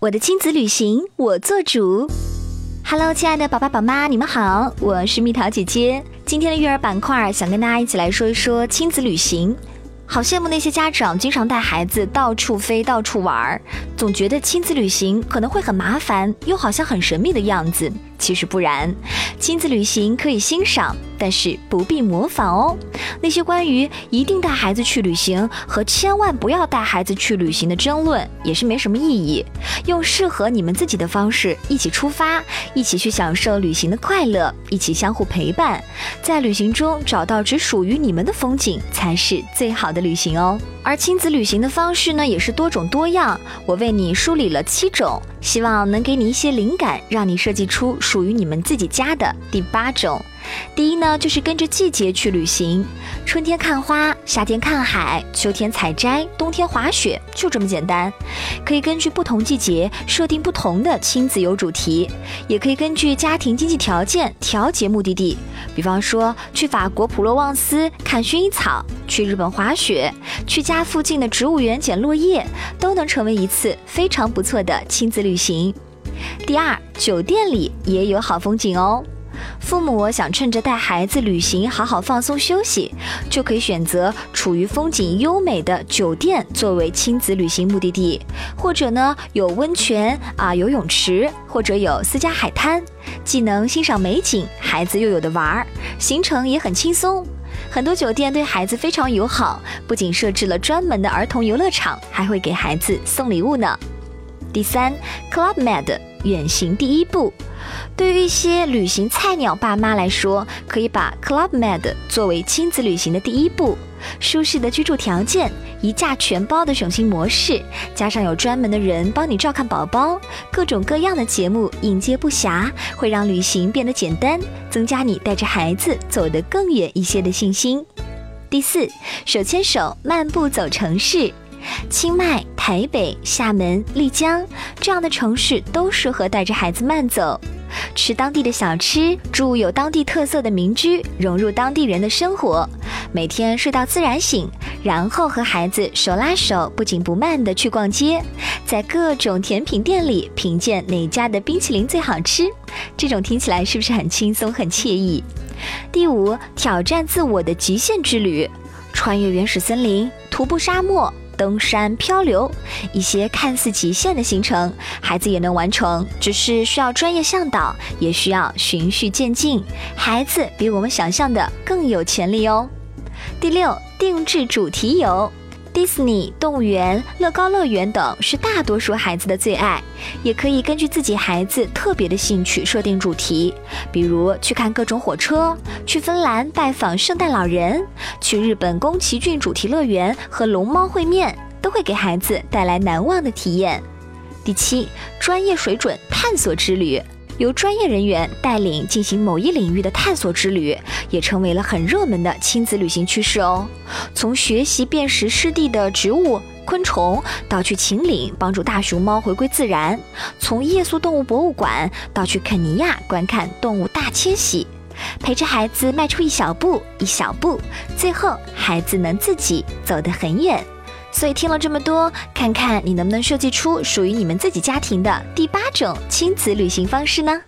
我的亲子旅行，我做主。Hello，亲爱的宝爸宝妈，你们好，我是蜜桃姐姐。今天的育儿板块，想跟大家一起来说一说亲子旅行。好羡慕那些家长经常带孩子到处飞、到处玩儿，总觉得亲子旅行可能会很麻烦，又好像很神秘的样子。其实不然，亲子旅行可以欣赏，但是不必模仿哦。那些关于一定带孩子去旅行和千万不要带孩子去旅行的争论，也是没什么意义。用适合你们自己的方式一起出发，一起去享受旅行的快乐，一起相互陪伴，在旅行中找到只属于你们的风景，才是最好的旅行哦。而亲子旅行的方式呢，也是多种多样。我为你梳理了七种，希望能给你一些灵感，让你设计出属于你们自己家的第八种。第一呢，就是跟着季节去旅行，春天看花，夏天看海，秋天采摘，冬天滑雪，就这么简单。可以根据不同季节设定不同的亲子游主题，也可以根据家庭经济条件调节目的地。比方说，去法国普罗旺斯看薰衣草，去日本滑雪，去家附近的植物园捡落叶，都能成为一次非常不错的亲子旅行。第二，酒店里也有好风景哦。父母想趁着带孩子旅行好好放松休息，就可以选择处于风景优美的酒店作为亲子旅行目的地，或者呢有温泉啊游泳池，或者有私家海滩，既能欣赏美景，孩子又有的玩儿，行程也很轻松。很多酒店对孩子非常友好，不仅设置了专门的儿童游乐场，还会给孩子送礼物呢。第三，Club Med 远行第一步。对于一些旅行菜鸟爸妈来说，可以把 Club Med 作为亲子旅行的第一步。舒适的居住条件，一价全包的省心模式，加上有专门的人帮你照看宝宝，各种各样的节目应接不暇，会让旅行变得简单，增加你带着孩子走得更远一些的信心。第四，手牵手漫步走城市。清迈、台北、厦门、丽江这样的城市都适合带着孩子慢走，吃当地的小吃，住有当地特色的民居，融入当地人的生活，每天睡到自然醒，然后和孩子手拉手，不紧不慢地去逛街，在各种甜品店里品鉴哪家的冰淇淋最好吃。这种听起来是不是很轻松、很惬意？第五，挑战自我的极限之旅，穿越原始森林，徒步沙漠。登山漂流，一些看似极限的行程，孩子也能完成，只是需要专业向导，也需要循序渐进。孩子比我们想象的更有潜力哦。第六，定制主题游。迪士尼动物园、乐高乐园等是大多数孩子的最爱，也可以根据自己孩子特别的兴趣设定主题，比如去看各种火车，去芬兰拜访圣诞老人，去日本宫崎骏主题乐园和龙猫会面，都会给孩子带来难忘的体验。第七，专业水准探索之旅。由专业人员带领进行某一领域的探索之旅，也成为了很热门的亲子旅行趋势哦。从学习辨识湿地的植物、昆虫，到去秦岭帮助大熊猫回归自然；从夜宿动物博物馆，到去肯尼亚观看动物大迁徙，陪着孩子迈出一小步一小步，最后孩子能自己走得很远。所以听了这么多，看看你能不能设计出属于你们自己家庭的第八种亲子旅行方式呢？